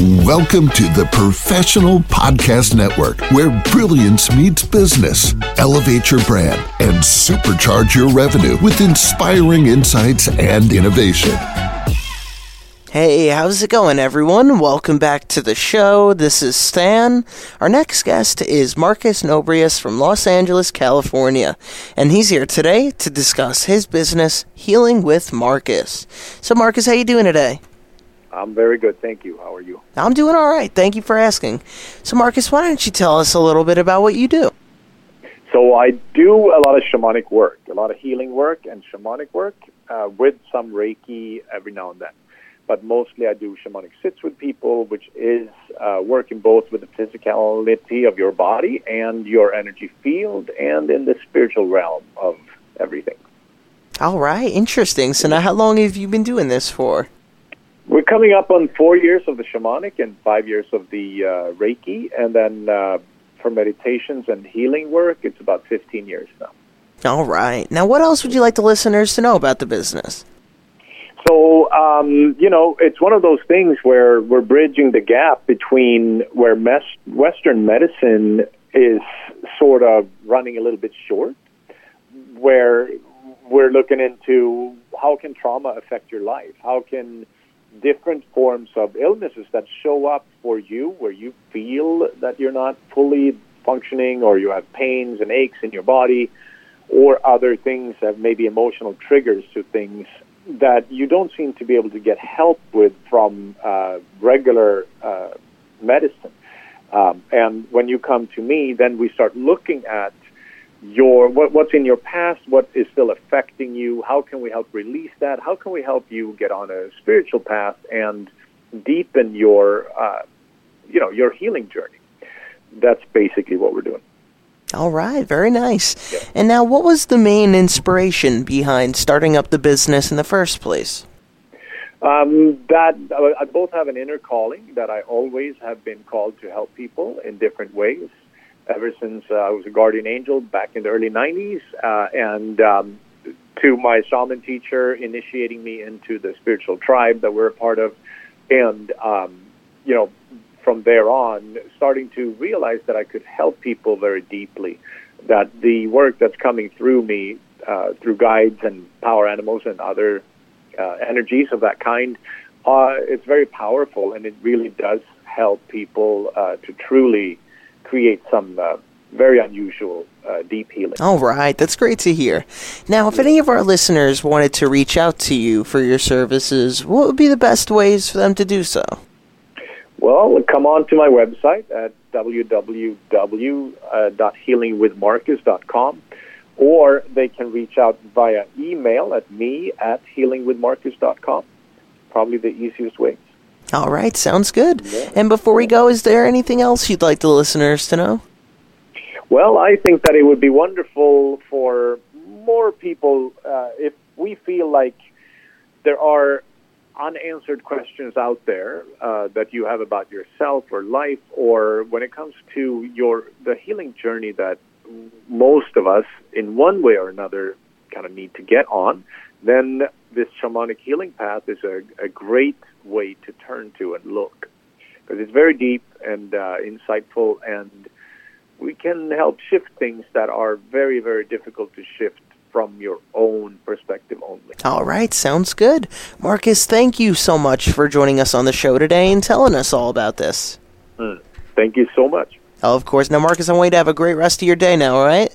Welcome to the Professional Podcast Network, where brilliance meets business. Elevate your brand and supercharge your revenue with inspiring insights and innovation. Hey, how's it going, everyone? Welcome back to the show. This is Stan. Our next guest is Marcus Nobreus from Los Angeles, California, and he's here today to discuss his business, Healing with Marcus. So, Marcus, how you doing today? I'm very good, thank you. How are you? I'm doing all right. Thank you for asking. So, Marcus, why don't you tell us a little bit about what you do? So, I do a lot of shamanic work, a lot of healing work and shamanic work uh, with some Reiki every now and then. But mostly, I do shamanic sits with people, which is uh, working both with the physicality of your body and your energy field and in the spiritual realm of everything. All right, interesting. So, now how long have you been doing this for? We're coming up on four years of the shamanic and five years of the uh, Reiki, and then uh, for meditations and healing work, it's about 15 years now. All right. Now, what else would you like the listeners to know about the business? So, um, you know, it's one of those things where we're bridging the gap between where mes- Western medicine is sort of running a little bit short, where we're looking into how can trauma affect your life? How can different forms of illnesses that show up for you where you feel that you're not fully functioning or you have pains and aches in your body or other things that may be emotional triggers to things that you don't seem to be able to get help with from uh, regular uh, medicine. Um, and when you come to me, then we start looking at your what, what's in your past, what is still affecting you. How can we help release that? How can we help you get on a spiritual path and deepen your, uh, you know, your healing journey? That's basically what we're doing. All right, very nice. Yeah. And now, what was the main inspiration behind starting up the business in the first place? Um, that I both have an inner calling that I always have been called to help people in different ways ever since uh, I was a guardian angel back in the early 90s, uh, and um, to my shaman teacher initiating me into the spiritual tribe that we're a part of, and um, you know, from there on, starting to realize that I could help people very deeply. That the work that's coming through me, uh, through guides and power animals and other uh, energies of that kind, uh, it's very powerful, and it really does help people uh, to truly create some uh, very unusual uh, deep healing. All right, that's great to hear. Now, if any of our listeners wanted to reach out to you for your services, what would be the best ways for them to do so? Well, come on to my website at www.healingwithmarcus.com or they can reach out via email at me at healingwithmarcus.com. Probably the easiest way. All right, sounds good. Yeah. And before we go, is there anything else you'd like the listeners to know? Well, I think that it would be wonderful for more people uh, if we feel like there are unanswered questions out there uh, that you have about yourself or life, or when it comes to your the healing journey that most of us, in one way or another, kind of need to get on. Then this shamanic healing path is a, a great way to turn to and look because it's very deep and uh, insightful, and we can help shift things that are very, very difficult to shift from your own perspective only. All right, sounds good. Marcus, thank you so much for joining us on the show today and telling us all about this. Mm, thank you so much. Oh, of course. Now, Marcus, I want you to have a great rest of your day now, all right?